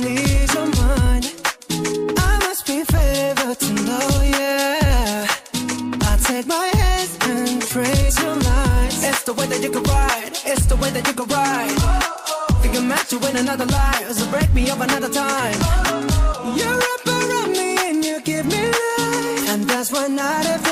need your mind. I must be to know, yeah. I take my hands and your. It's the way that you can ride. It's the way that you can ride. Think I'm meant to win another so break me up another time. You're up around me and you give me life, and that's why night after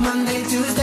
Monday, Tuesday.